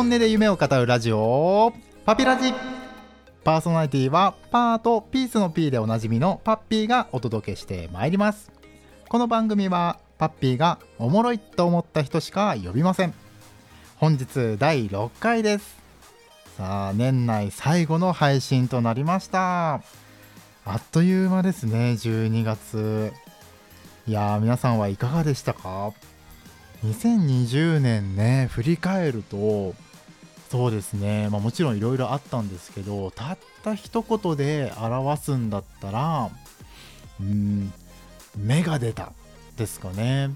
本音で夢を語るラジオ。パピラジ。パーソナリティはパーとピースの P でおなじみのパッピーがお届けしてまいります。この番組はパッピーがおもろいと思った人しか呼びません。本日第6回です。さあ年内最後の配信となりました。あっという間ですね12月。いや皆さんはいかがでしたか？2020年ね振り返るとそうですね、まあ、もちろんいろいろあったんですけどたった一言で表すんだったらうん芽が出たですかね。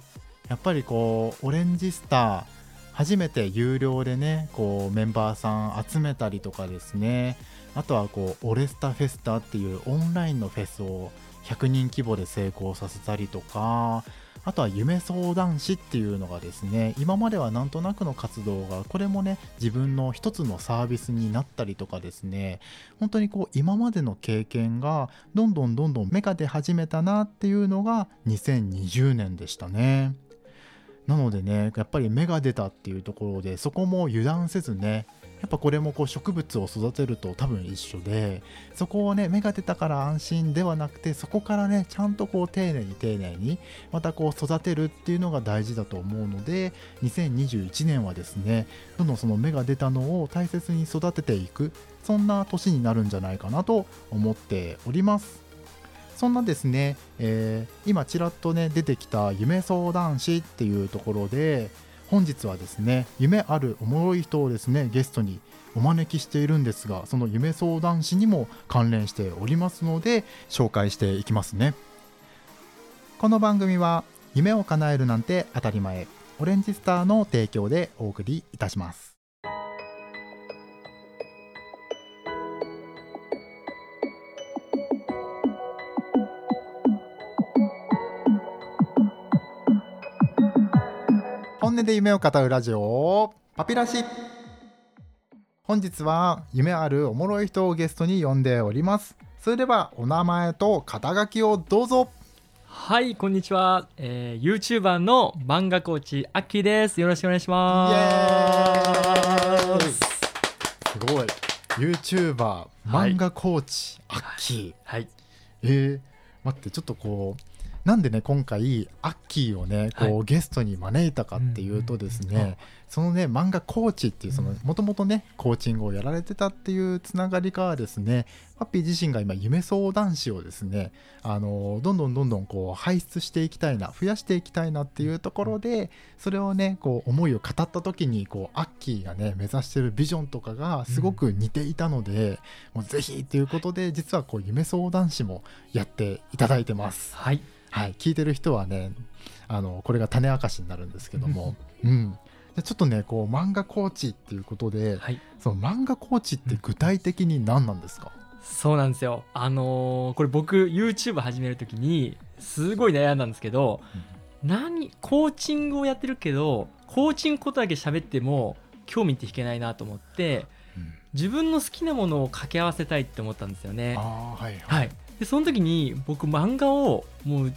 やっぱりこうオレンジスター初めて有料でねこうメンバーさん集めたりとかですね。あとはこうオレスタフェスタっていうオンラインのフェスを100人規模で成功させたりとかあとは夢相談士っていうのがですね今まではなんとなくの活動がこれもね自分の一つのサービスになったりとかですね本当にこう今までの経験がどんどんどんどん芽が出始めたなっていうのが2020年でしたね。なのでねやっぱり芽が出たっていうところでそこも油断せずねやっぱこれもこう植物を育てると多分一緒でそこをね芽が出たから安心ではなくてそこからねちゃんとこう丁寧に丁寧にまたこう育てるっていうのが大事だと思うので2021年はですねどんどんその芽が出たのを大切に育てていくそんな年になるんじゃないかなと思っております。そんなですね、えー、今ちらっとね出てきた夢相談師っていうところで本日はですね夢あるおもろい人をですねゲストにお招きしているんですがその夢相談師にも関連しておりますので紹介していきますね。この番組は夢を叶えるなんて当たり前オレンジスターの提供でお送りいたします。本音で夢を語るラジオ。パピラシ。本日は夢あるおもろい人をゲストに呼んでおります。それではお名前と肩書きをどうぞ。はいこんにちは、えー、YouTuber の漫画コーチアッキーです。よろしくお願いします。すごい。YouTuber 漫画コーチ、はい、アッキー。はい、はい、えー、待ってちょっとこうなんでね今回アッキーをねこう、はい、ゲストに招いたかっていうとですね、うんうん、そのね漫画コーチっていうそのもともとねコーチングをやられてたっていうつながりからですねパッピー自身が今夢相談師をですねあのどんどんどんどんこう輩出していきたいな増やしていきたいなっていうところでそれをねこう思いを語った時にこうアッキーがね目指してるビジョンとかがすごく似ていたので、うん、もうぜひっていうことで実はこう夢相談師もやっていただいてます。はいはい、聞いてる人はねあのこれが種明かしになるんですけども、うん、でちょっとねこう漫画コーチっていうことで、はい、その漫画コーチって具体的に何なんですか、そうなんですよ。あのー、これ僕 YouTube 始めるときにすごい悩んだんですけど、うん、何コーチングをやってるけどコーチングことだけ喋っても興味って引けないなと思って、うん、自分の好きなものを掛け合わせたいって思ったんですよね。はい、はい、でその時に僕漫画をもう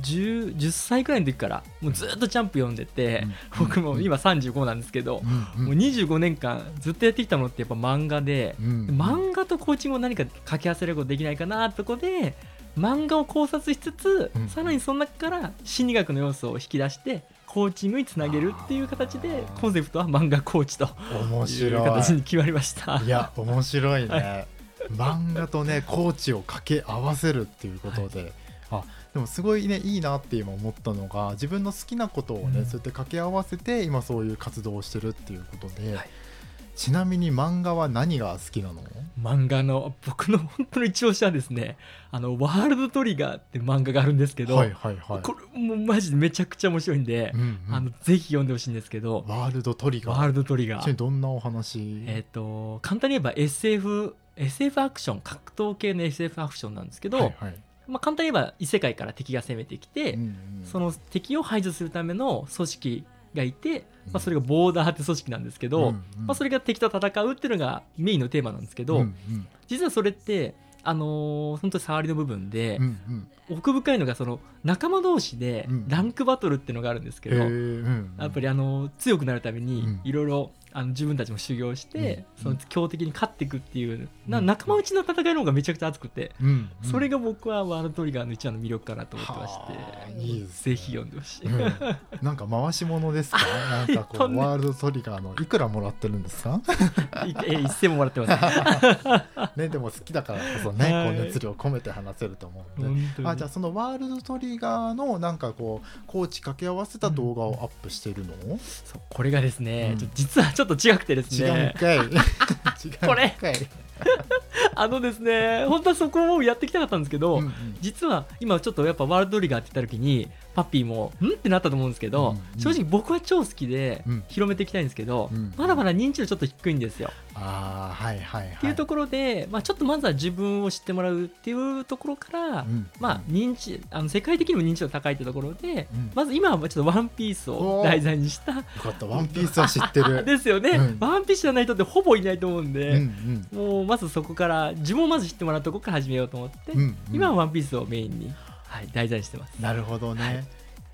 10, 10歳くらいの時からもうずっとジャンプ読んでて、うん、僕も今35なんですけど、うん、もう25年間ずっとやってきたのってやっぱ漫画で、うん、漫画とコーチングを何か掛け合わせることできないかなとこで漫画を考察しつつ、さらにその中から心理学の要素を引き出してコーチングにつなげるっていう形でコンセプトは漫画コーチという形に決まりました。いや面白いね、はい、漫画とねコーチを掛け合わせるっていうことで、はい、あでもすごいねいいなって今思ったのが自分の好きなことをね、うん、そうやって掛け合わせて今そういう活動をしてるっていうことで、はい、ちなみに漫画は何が好きなの？漫画の僕の 本当の一押しはですねあのワールドトリガーって漫画があるんですけど、はいはいはい、これもうマジでめちゃくちゃ面白いんで、うんうん、あのぜひ読んでほしいんですけど。ワールドトリガー。ワールドトリガー。どんなお話？えっ、ー、と簡単に言えば SF SF アクション格闘系の SF アクションなんですけど、はいはい。まあ、簡単に言えば異世界から敵が攻めてきて、うんうん、その敵を排除するための組織がいて、まあ、それがボーダーって組織なんですけど、うんうん、まあ、それが敵と戦うっていうのがメインのテーマなんですけど、うんうん、実はそれってあのー、本当に触りの部分で、うんうん、奥深いのがその仲間同士でランクバトルっていうのがあるんですけど、うん、やっぱりあのー、強くなるためにいろいろあの自分たちも修行して、うん。その強敵に勝っていくっていう、なうん。仲間内の戦いの方がめちゃくちゃ熱くて、うん。それが僕はワールドトリガーの一番の魅力かなと思ってましはあて、いいね。ぜひ読んでほしい。うん。なんか回し物ですか？なんかこうんワールドトリガーのいくらもらってるんですか？いえ一銭ももらってます、ねでも好きだからこそね、はい。こう熱量込めて話せると思うんで。あじゃあそのワールドトリガーのなんかこうコーチ掛け合わせた動画をアップしているの、そうこれがですね、うん。ちょ実はちょっと違くてです違うんね かい。これ。あのですね本当はそこをやっていきたかったんですけど、うんうん。実は今ちょっとやっぱワールドトリガーって言った時にパッピーもん？ってなったと思うんですけど、うんうん。正直僕は超好きでうん。広めていきたいんですけど、うん。まだまだ認知度ちょっと低いんですよ。ああはいはいはい。っていうところで、まあ、ちょっとまずは自分を知ってもらうっていうところから、うん。まあ、認知あの世界的にも認知度高いってところで、うん。まず今はちょっとワンピースを題材にしたよかった。ワンピースは知ってる。ですよね、うん。ワンピースじゃない人ってほぼいないと思うんうんで、もうまずそこから自分をまず知ってもらうところから始めようと思って、うんうん。今はワンピースをメインに、はい、題材にしてます。なるほどね、はい。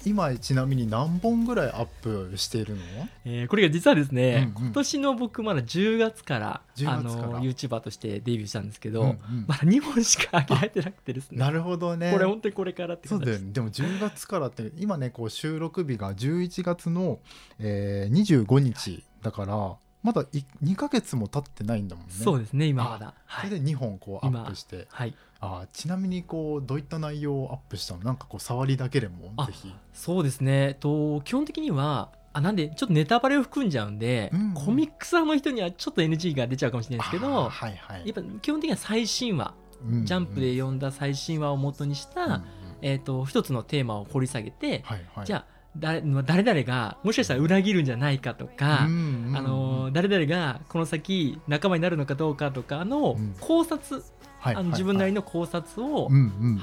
今ちなみに何本ぐらいアップしているの？えーこれが実はですね、うんうん。今年の僕まだ10月から10あ月から？の YouTuber としてデビューしたんですけど、うんうん。まだ2本しか上げられてなくてですね。なるほどね。これ本当にこれからってそう形ですだよね。でも10月からって今ねこう収録日が11月の、えー、25日だからまだい2ヶ月も経ってないんだもんね。そうですね今まだ。はい、それで2本こうア今ップして。はい、あーちなみにこうどういった内容をアップしたの？なんかこう触りだけでもあぜひ。そうですね。と基本的にはあなんでちょっとネタバレを含んじゃうんで、うんうん。コミックス派の人にはちょっと NG が出ちゃうかもしれないですけどはいはい。やっぱ基本的には最新話、うんジャンプで読んだ最新話を元にした、うんうん。えー、と一つのテーマを掘り下げて、はいはい。じゃあ誰誰々がもしかしたら裏切るんじゃないかとか、うんうんあのー誰々がこの先仲間になるのかどうかとかのうん。考察、はいあの自分なりのの考察を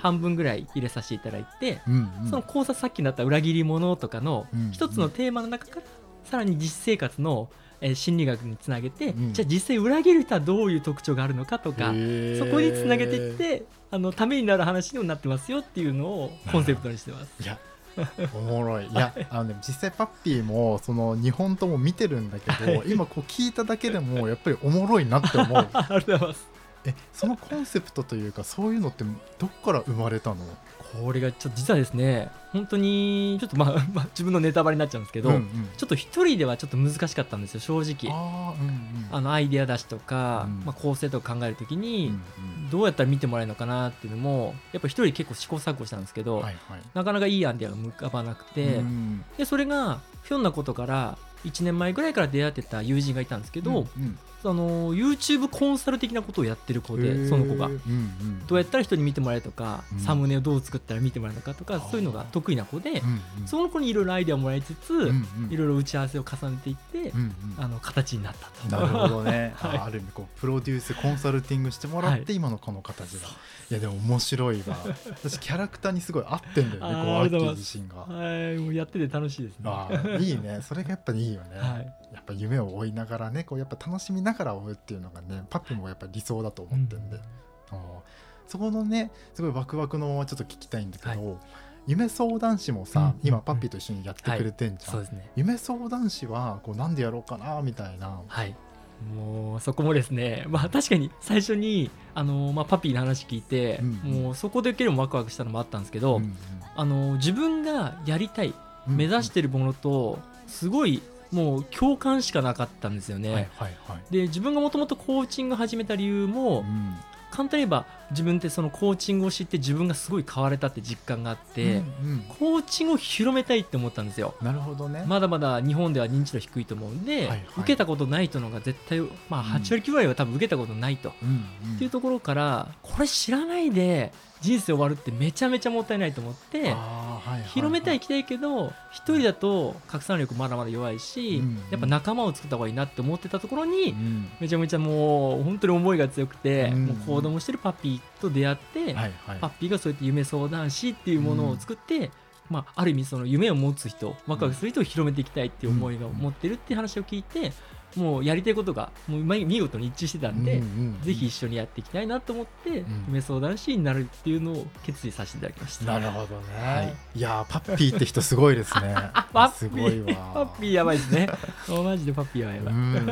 半分ぐらい入れさせていただいて、その考察さっきだった裏切り者とかのうん一つのテーマの中からさらに実生活の、えー心理学につなげて、うん。じゃあ実際裏切る人はどういう特徴があるのかとか、そこにつなげていってあのためになる話にもなってますよっていうのをコンセプトにしてます。いやおもろい。いやあのね実際パッピーもその2本とも見てるんだけど、はい。今こう聞いただけでもやっぱりおもろいなって思う。ありがとうございます。えそのコンセプトというかそういうのってどっから生まれたの？これがちょっと実はですね本当にちょっとまあ、まあ、自分のネタバレになっちゃうんですけど、うんうん。ちょっと一人ではちょっと難しかったんですよ正直。あーうんうん。あのアイデア出しとか、うん。まあ、構成とか考えるときに、うんうん。どうやったら見てもらえるのかなっていうのもやっぱ一人結構試行錯誤したんですけど、はいはい。なかなかいいアイデアが浮かばなくて、うんでそれがひょんなことから1年前ぐらいから出会ってた友人がいたんですけど、うんその YouTube コンサル的なことをやってる子うんでその子が。うんうん。どうやったら人に見てもらえるとか、うん。サムネをどう作ったら見てもらえるのかとかそういうのが得意な子で、うんうん。その子にいろいろアイデアをもらいつつ、うんうん。いろいろ打ち合わせを重ねていって、うんうん。あの形になったと。なるほどね、はい。あある意味こうプロデュースコンサルティングしてもらって、はい。今のこの形が。いやでも面白いわ。私キャラクターにすごい合ってんだよねこうアッキー自身が。はい、もうやってて楽しいですね。いいね。それがやっぱりいいよね、はい。やっぱ夢を追いながらねこうやっぱ楽しみながら追うっていうのがねパッピもやっぱり理想だと思ってるんで、あー。そこのねすごいワクワクのままちょっと聞きたいんだけど、夢相談師もさ、うん今パッピーと一緒にやってくれてんじゃん、そうですね。夢相談師はこうなんでやろうかなみたいな、はい。もうそこもですね、まあ確かに最初にあのまあパピーの話聞いて、うんもうそこだけでもワクワクしたのもあったんですけど、うんあの自分がやりたいうん。目指してるものとすごいもう共感しかなかったんですよね。はいはいはいで自分がもともとコーチング始めた理由も、うん簡単に言えば自分ってそのコーチングを知って自分がすごい変われたって実感があって、うんうん。コーチングを広めたいって思ったんですよ。なるほどね、まだまだ日本では認知度低いと思うんで、はいはい。受けたことない人のが絶対、まあ、うん。8割9割は多分受けたことないと、うんうん。っていうところからこれ知らないで人生終わるってめちゃめちゃもったいないと思ってはいはいはい。広めたい行きたいけど一人だと拡散力まだまだ弱いし、うん。やっぱ仲間を作った方がいいなって思ってたところに、うん。めちゃめちゃもう本当に思いが強くて、うん。もう行動もしてるパピーと出会って、はいはい。パッピーがそうやって夢相談師っていうものを作って、まあ、ある意味その夢を持つ人ワクワクする人を広めていきたいっていう思いが持ってるっていう話を聞いてもうやりたいことがもう見事に一致してたんで、うんうんぜひ一緒にやっていきたいなと思って、ん。夢相談師になるっていうのを決意させていただきました。なるほどね、はい。い、やーパッピーって人すごいですね。パッすピーごいわ。パッピーやばいですね。マジでパッピーはやばい。うん。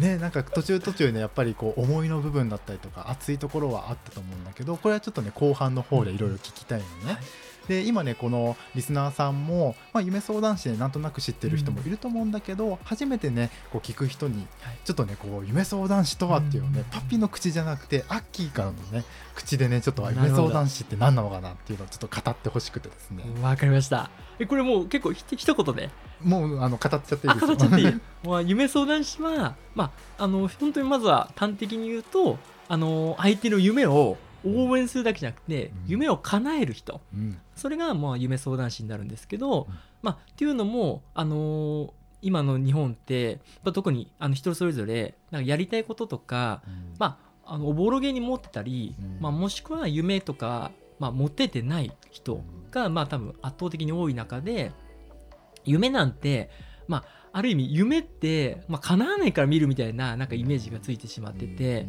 ねなんか途中途中ねやっぱりこう思いの部分だったりとか熱いところはあったと思うんだけどこれはちょっとね後半の方でいろいろ聞きたいのね、はいで今ねこのリスナーさんも、まあ、夢相談師でなんとなく知ってる人もいると思うんだけど、初めてねこう聞く人にはい。ちょっとねこう夢相談師とはっていうね、うん。パッピーの口じゃなくてアッキーからのね口でねちょっと夢相談師って何なのかなっていうのをちょっと語ってほしくてですね、わかりました。えこれもう結構ひ一言で？もうあの語っちゃっていいあです。よ語っちゃっていい。まあ夢相談師は、まあ、あの本当にまずは端的に言うとあの相手の夢を応援するだけじゃなくて、うん。夢を叶える人。うん。それがまあ夢相談師になるんですけど、うん。まあ、っていうのも、あのー今の日本って、まあ、特にあの人それぞれなんかやりたいこととか、まあ、あのおぼろげに持ってたり、うん。まあ、もしくは夢とか、まあ、持っててない人が、まあ、多分圧倒的に多い中で夢なんて、まあ、ある意味夢って、まあ、叶わないから見るみたいななんかイメージがついてしまってて、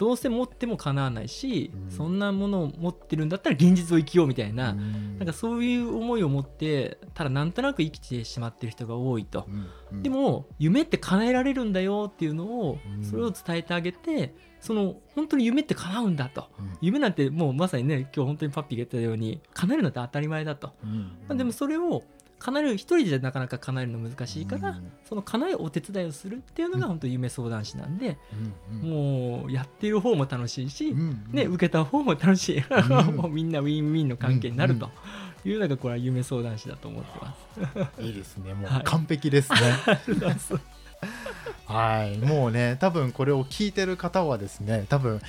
どうせ持っても叶わないし、うん。そんなものを持ってるんだったら現実を生きようみたいな、うん。なんかそういう思いを持ってただなんとなく生きてしまってる人が多いと。うん。でも夢って叶えられるんだよっていうのをうんそれを伝えてあげてその本当に夢って叶うんだと。うん。夢なんてもうまさにね今日本当にパッピーが言ったように叶えるのって当たり前だと、うん。まあ、でもそれを叶える一人じゃなかなか叶えるの難しいから、うん。その叶えるお手伝いをするっていうのが本当に夢相談師なんで、うんうん。もうやっている方も楽しいし、うんね、受けた方も楽しい、ん。もうみんなウィンウィンの関係になるとうんいうのがこれは夢相談師だと思ってます。いいですね。もうはい。完璧ですね。はい。もうね多分これを聞いてる方はですね多分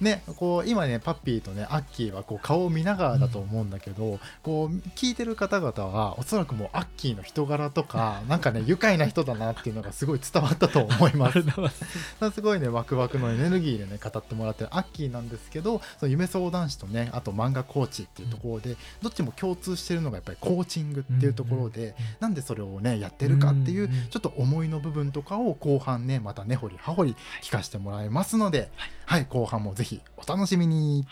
ねこう今ねパッピーとねアッキーはこう顔を見ながらだと思うんだけど、こう聞いてる方々はおそらくもうアッキーの人柄とかなんかね愉快な人だなっていうのがすごい伝わったと思います。す。すごいねワクワクのエネルギーでね語ってもらってるアッキーなんですけどその夢相談師とねあと漫画コーチっていうところで、どっちも共通してるのがやっぱりコーチングっていうところで、なんでそれをねやってるかっていうちょっと思いの部分とかを後半ねまた根掘り葉掘り聞かせてもらいますので、はい、後半もぜひお楽しみに。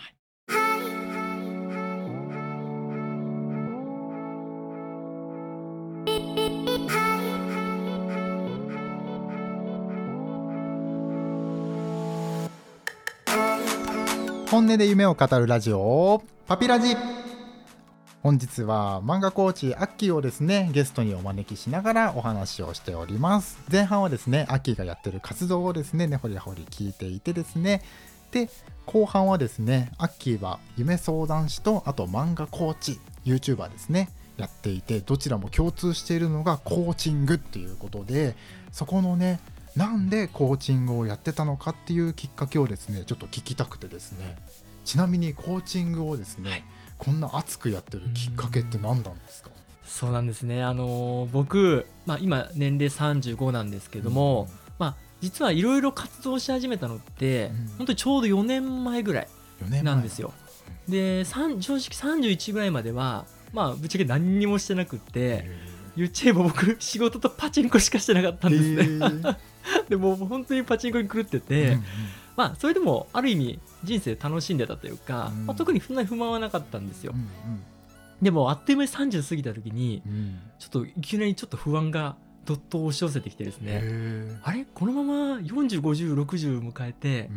本音で夢を語るラジオパピラジ本日は漫画コーチアッキーをですねゲストにお招きしながらお話をしております前半はですねアッキーがやってる活動をですね根掘り葉掘り聞いていてですねで後半はですねアッキーは夢相談師とあと漫画コーチ YouTuber ですねやっていてどちらも共通しているのがコーチングっていうことでそこのねなんでコーチングをやってたのかっていうきっかけをですねちょっと聞きたくてですね。ちなみにコーチングをですね、こんな熱くやってるきっかけって何なんですか？そうなんですね、あのー僕、まあ、今年齢35なんですけども、まあ、実はいろいろ活動し始めたのって、うん。本当にちょうど4年前ぐらい4年前。なんですよ。で正直31ぐらいまでは、まあ、ぶっちゃけ何にもしてなくって言っちゃえば僕仕事とパチンコしかしてなかったんですね。でもう本当にパチンコに狂ってて、うんうん。まあそれでもある意味人生楽しんでたというか、うん。まあ、特にそんなに不満はなかったんですよ。うんでもあっという間に30過ぎた時にうんうん。ちょっといきなりちょっと不安がどっと押し寄せてきてですねへあれ？このまま405060迎えて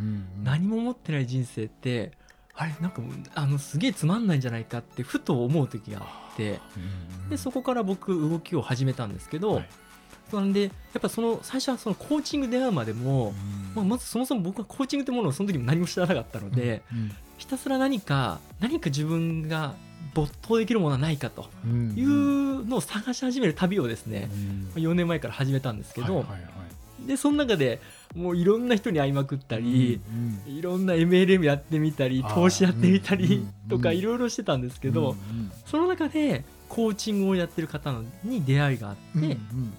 何も持ってない人生ってあれ？なんかあのすげえつまんないんじゃないかってふと思う時があってでそこから僕動きを始めたんですけど、はい。なんでやっぱその最初はそのコーチング出会うまでも、まあ、まずそもそも僕はコーチングってものをその時も何も知らなかったので、うん。ひたすら何か何か自分が没頭できるものはないかとうん。いうのを探し始める旅をですね、うん。4年前から始めたんですけど、はいはいはい。でその中でもういろんな人に会いまくったり、うんうん。いろんな MLM やってみたり投資やってみたりうんとかうん。いろいろしてたんですけど、うんうん。その中でコーチングをやってる方に出会いがあって、うんうん。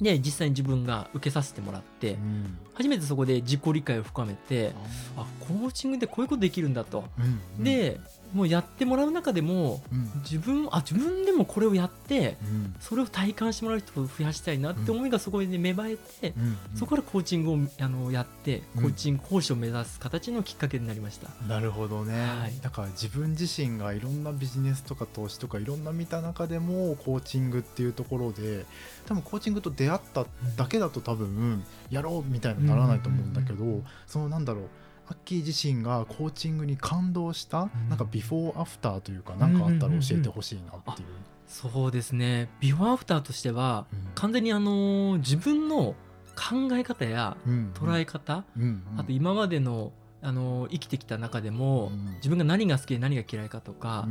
で実際に自分が受けさせてもらってうん初めてそこで自己理解を深めてあコーチングでこういうことできるんだと。うんうん。でもうやってもらう中でもうん。自分あ自分でもこれをやってうん。それを体感してもらう人を増やしたいなって思いがそこで芽生えて、うん。そこからコーチングをあのやってうん。コーチング講師を目指す形のきっかけになりました。なるほどね、はい。だから自分自身がいろんなビジネスとか投資とかいろんな見た中でもコーチングっていうところで多分コーチングと出会っただけだと多分やろうみたいにならないと思うんだけど、そのなんだろうアッキー自身がコーチングに感動した、うん。なんかビフォーアフターというか何かあったら教えてほしいなっていう。そうですね。ビフォーアフターとしてはうん。完全にあの自分の考え方やうん。捉え方、あと今までのあの生きてきた中でも、うん。自分が何が好きで何が嫌いかとか、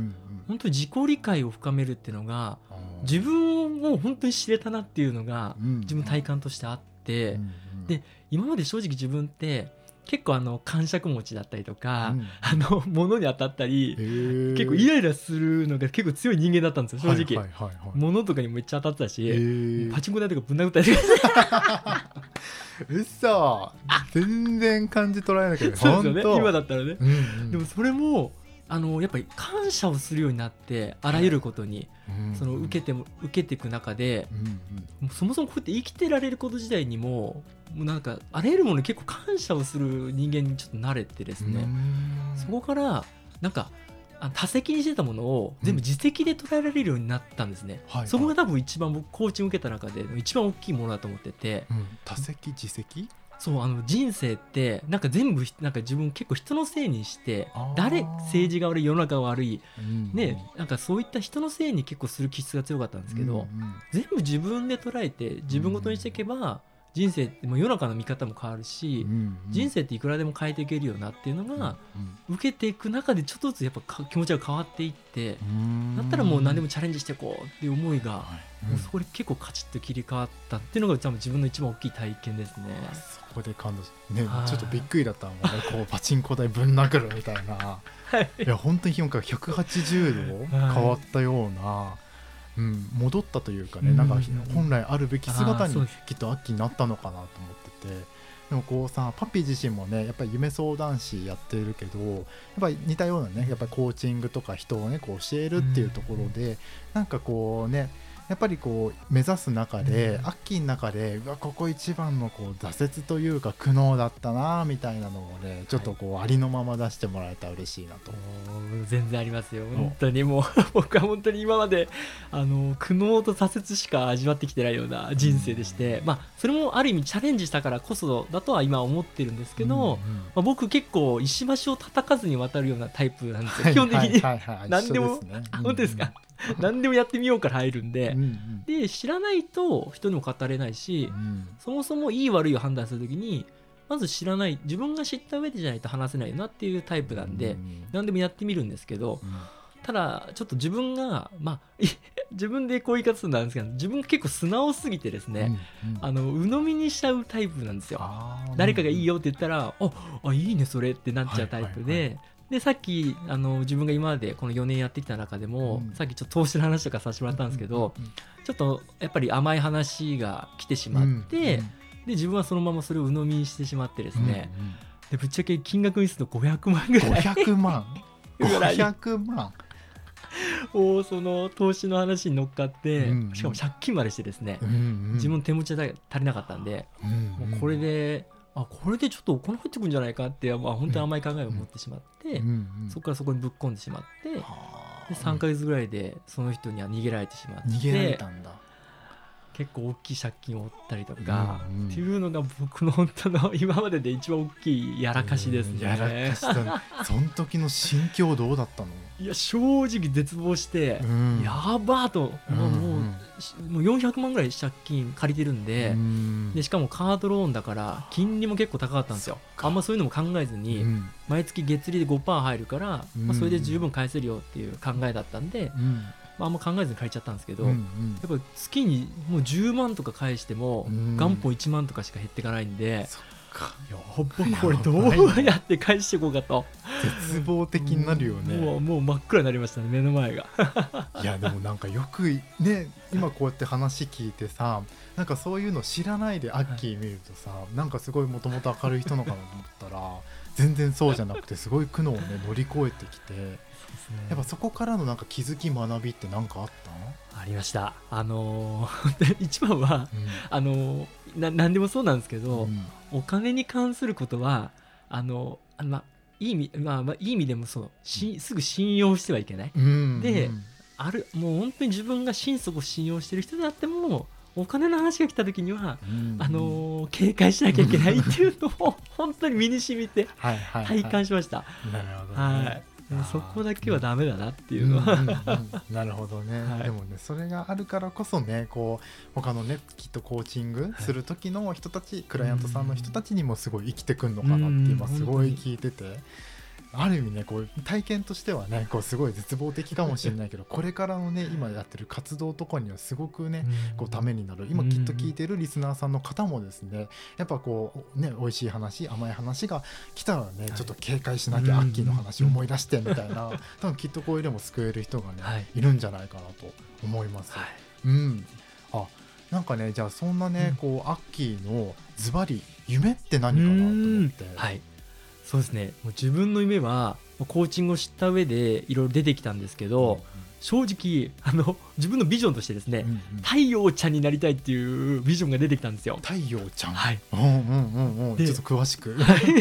本当に自己理解を深めるっていうのが自分を本当に知れたなっていうのがうん。自分体感としてあって、で今まで正直自分って結構あの感触持ちだったりとか、うん。あの物に当たったり、結構イライラするのが結構強い人間だったんですよ正直、はいはいはいはい。物とかにもめっちゃ当たってたし、パチンコ台とかぶん殴ったりとか。うっそ全然感じ取られないけどそうですよね。今だったらね、うんうん。でもそれもあのやっぱり感謝をするようになってあらゆることに、うんその受けても受けていく中でうんうんそもそもこうやって生きてられること自体にももうなんかあらゆるものに結構感謝をする人間にちょっと慣れてですね、うん。そこからなんかあ多責にしてたものを全部自責で捉えられるようになったんですね、はいそこが多分一番僕コーチング受けた中で一番大きいものだと思ってて。うん。多席自責？そうあの人生ってなんか全部なんか自分結構人のせいにして誰政治が悪い世の中が悪い。うんねなんかそういった人のせいに結構する気質が強かったんですけど、うんうん。全部自分で捉えて自分ごとにしていけば人生ってもう世の中の見方も変わるし、うんうん。人生っていくらでも変えていけるよなっていうのが、受けていく中でちょっとずつやっぱか気持ちが変わっていって、うん。だったらもう何でもチャレンジしていこうっていう思いが、はい。もうそこで結構カチッと切り替わったっていうのが多分自分の一番大きい体験ですね。そこで感動しねはい。ちょっとびっくりだったもんね。こうパチンコ台ぶん殴るみたいな。はい。いや本当に評価が180度はい。変わったような、うん、戻ったというかね、うんなんか本来あるべき姿にきっと秋になったのかなと思ってて。でもこうさパピー自身もねやっぱり夢相談師やってるけどやっぱり似たようなねやっぱりコーチングとか人をねこう教えるっていうところで、なんかこうねやっぱりこう目指す中で、うん。アッキーの中でうわここ一番のこう挫折というか苦悩だったなみたいなのをねちょっとこうありのまま出してもらえたら嬉しいなと。全然ありますよ。本当にもう 僕は本当に今まであの苦悩と挫折しか味わってきてないような人生でして、まあそれもある意味チャレンジしたからこそだとは今思ってるんですけど、うんうんまあ、僕結構石橋を叩かずに渡るようなタイプなんですよ、はい基本的に、はいはいはい。何でも。本当ですか、何でもやってみようから入るんで、うんうん。で知らないと人にも語れないし、うんそもそもいい悪いを判断するときにまず知らない自分が知った上でじゃないと話せないなっていうタイプなんで、うん何でもやってみるんですけどうん。ただちょっと自分がまあ 自分でこういう言い方するんですけど自分が結構素直すぎてですね、うんうん。あの鵜呑みにしちゃうタイプなんですよ。誰かがいいよって言ったら、ああいいねそれってなっちゃうタイプで、はいはいでさっきあの自分が今までこの4年やってきた中でも、うん。さっきちょっと投資の話とかさせてもらったんですけど、うん。うんちょっとやっぱり甘い話が来てしまって、で自分はそのままそれを鵜呑みにしてしまってですね、うん。うんでぶっちゃけ金額にすると500万ぐらい。500万。ぐらい。500万。をその投資の話に乗っかって、うん。うんしかも借金までしてですね、うんうん。自分の手持ちが足りなかったんで、うんうん。もうこれであこれでちょっとお金入ってくるんじゃないかって、まあ、本当に甘い考えを持ってしまって、そこからそこにぶっ込んでしまって、はあ。で3ヶ月ぐらいでその人には逃げられてしまって逃げられたんだ。結構大きい借金を負ったりとか、うんうん。っていうのが僕の本当の今までで一番大きいやらかしですね。やらかしだね。その時の心境どうだったの？いや正直絶望して、うん。やばーと、うんもうもうしもう400万ぐらい借金借りてるんで,、うん。でしかもカードローンだから金利も結構高かったんですよ。あんまそういうのも考えずに、うん。毎月月利で5%入るから、うん。まあ、それで十分返せるよっていう考えだったんで、うん。まあ、あんま考えずに借りちゃったんですけど、うんうやんっぱ月にもう10万とか返しても、うん。元本1万とかしか減っていかないんでそっか。やっぱこれどう？やって返していこうかと。絶望的になるよね。もうもう真っ暗になりましたね目の前が。いやでもなんかよくね今こうやって話聞いてさなんかそういうの知らないでアッキー見るとさ、なんかすごいもともと明るい人のかなと思ったら全然そうじゃなくてすごい苦悩をね乗り越えてきてやっぱそこからのなんか気づき学びって何かあったのありましたあのー一番は、あのーな何でもそうなんですけど、うん。お金に関することはあのあまあいい意味まあまあいい意味でもそうしすぐ信用してはいけない。うんでうん。あるもう本当に自分が心底信用してる人であってもお金の話が来た時には、うん。あのー警戒しなきゃいけないっていうのを本当に身に染みてはいはいはい。体感しました。なるほどはい。ね。であーそこだけはダメだなっていうのは、うんうんうん。なるほどね、はい。でもねそれがあるからこそねこう他のねきっとコーチングする時の人たち、クライアントさんの人たちにもすごい生きてくるのかなってうん今すごい聞いてて。ある意味ねこう体験としてはねこうすごい絶望的かもしれないけど これからのね今やってる活動とかにはすごくねこうためになる。今きっと聞いてるリスナーさんの方もですねやっぱこうね美味しい話甘い話が来たらね、い。ちょっと警戒しなきゃアッキーの話思い出してみたいな 多分きっとこういうでも救える人がね、はい。い、るんじゃないかなと思います。はい。うん。あなんかねじゃあそんなね、うん。こうアッキーのズバリ夢って何かなと思って、はいそうですね。もう自分の夢はコーチングを知った上でいろいろ出てきたんですけど、正直あの自分のビジョンとしてですね、うんうん。太陽ちゃんになりたいっていうビジョンが出てきたんですよ。太陽ちゃん、はい、うんうんうんうん。でちょっと詳しく。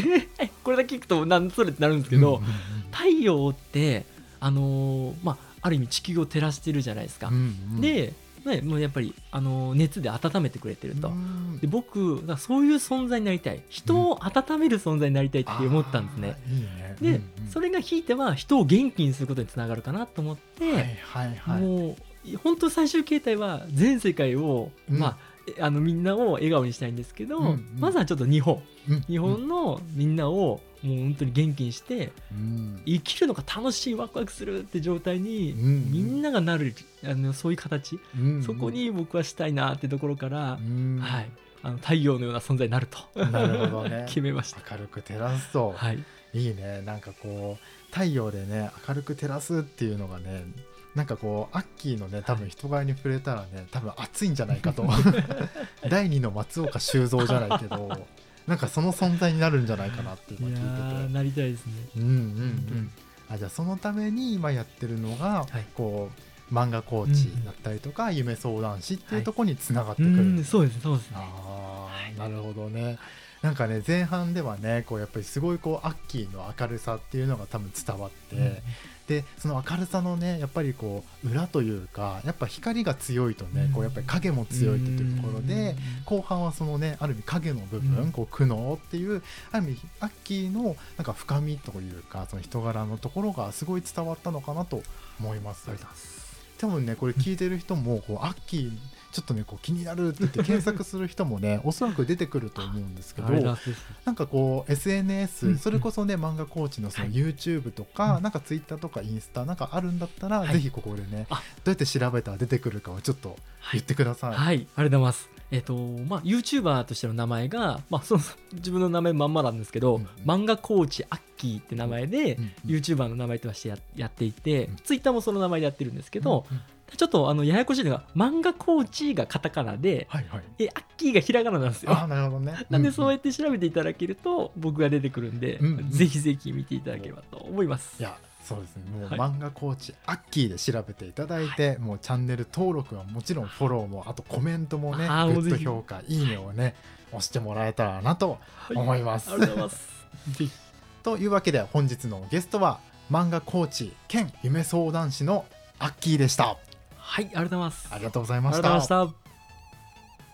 これだけ聞くとなんそれってなるんですけど、うんうんうん。太陽ってあのーまあある意味地球を照らしてるじゃないですか。うんうん。で、ね、もうやっぱり、あのー熱で温めてくれてると。うん。で僕そういう存在になりたい。人を温める存在になりたいって思ったんですね。あーいいね。で、うんうん。それがひいては人を元気にすることにつながるかなと思って、はいはいはい。もう本当最終形態は全世界を、うん。まあえあのみんなを笑顔にしたいんですけど、うんうん。まずはちょっと日本。うん。日本のみんなをもう本当に元気にしてうん。生きるのが楽しいワクワクするって状態に、うん。みんながなるあのそういう形、うん。そこに僕はしたいなってところから、うん。はい、あの太陽のような存在になると。なるほどね。決めました。明るく照らすと、はい、いいね。なんかこう太陽でね明るく照らすっていうのがねなんかこうアッキーのね多分人柄に触れたらね多分熱いんじゃないかと 第二の松岡修造じゃないけどなんかその存在になるんじゃないかなってい今や聞いててーなりたいですね。うんうんうんあじゃあそのために今やってるのが、はいこう漫画コーチだったりとか、夢相談師っていうところにつながってうくる、んそうですそうですね。ああ、なるほどね。なんかね前半ではねこうやっぱりすごいこうアッキーの明るさっていうのが多分伝わって、でその明るさのねやっぱりこう裏というかやっぱ光が強いとね、うん。こうやっぱり影も強いっていうところで、後半はそのねある意味影の部分、うん。こう苦悩っていうある意味アッキーのなんか深みというかその人柄のところがすごい伝わったのかなと思います。多分ねこれ聞いてる人もこうアッキーちょっとねこう気になるって言って検索する人もね おそらく出てくると思うんですけどなんかこううん SNS それこそね漫画コーチのそのはい。YouTube とかうん。なんか Twitter とかインスタなんかあるんだったらはい。ぜひここでねあ。どうやって調べたら出てくるかをちょっと言ってください。はい、ありがとうございます。えっ、と、まあ、YouTuber としての名前が、まあ、その、自分の名前まんまなんですけど、うん漫画コーチアッキーって名前で、うんうん。YouTuber の名前としてややっていて、うん。Twitter もその名前でやってるんですけど、うんうんちょっと、あの、ややこしいのが、漫画コーチがカタカナで、はいはい。え、アッキーがひらがななんですああよ。なるほどね。なんで、そうやっって調べていただけると、僕が出てくるんで、うんうんぜひぜひ見ていただければと思います。いやそうですねもうはい漫画コーチアッキーで調べていただいて、もうチャンネル登録はもちろんフォローもあとコメントもねグッド評価いいねをね押してもらえたらなとはい思います。ありがとうございます。というわけで本日のゲストは漫画コーチ兼夢相談師のアッキーでしたはい、ありがとうございます。ありがとうございました。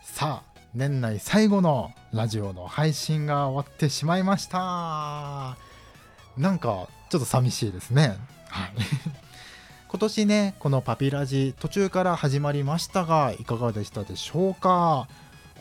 さあ年内最後のラジオの配信が終わってしまいました。なんかちょっと寂しいですね。はい。今年ねこのパピラジ途中から始まりましたがいかがでしたでしょうか？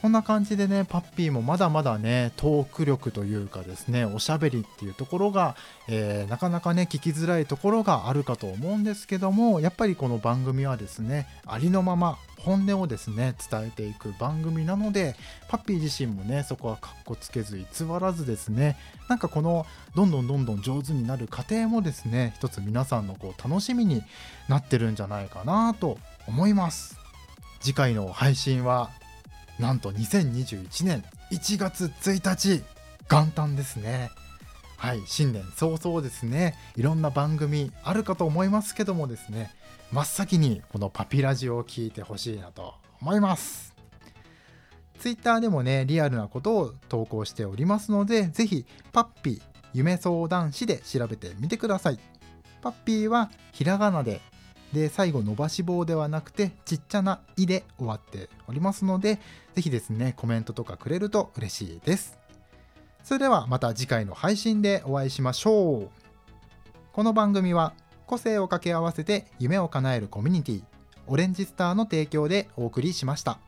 こんな感じでねパッピーもまだまだねトーク力というかですねおしゃべりっていうところが、えー、なかなかね聞きづらいところがあるかと思うんですけどもやっぱりこの番組はですねありのまま本音をですね伝えていく番組なのでパッピー自身もねそこはかっこつけず偽らずですねなんかこのどんどんどんどん上手になる過程もですね一つ皆さんのこう楽しみになってるんじゃないかなと思います。次回の配信はなんと2021年1月1日元旦ですね。はい新年早々ですね。いろんな番組あるかと思いますけどもですね真っ先にこのパピラジオを聞いてほしいなと思います。ツイッターでもねリアルなことを投稿しておりますのでぜひパッピー夢相談士で調べてみてください。パッピーはひらがなでで最後伸ばし棒ではなくてちっちゃな「い」で終わっておりますので是非ですねコメントとかくれると嬉しいですそれではまた次回の配信でお会いしましょうこの番組は個性を掛け合わせて夢を叶えるコミュニティオレンジスターの提供でお送りしました。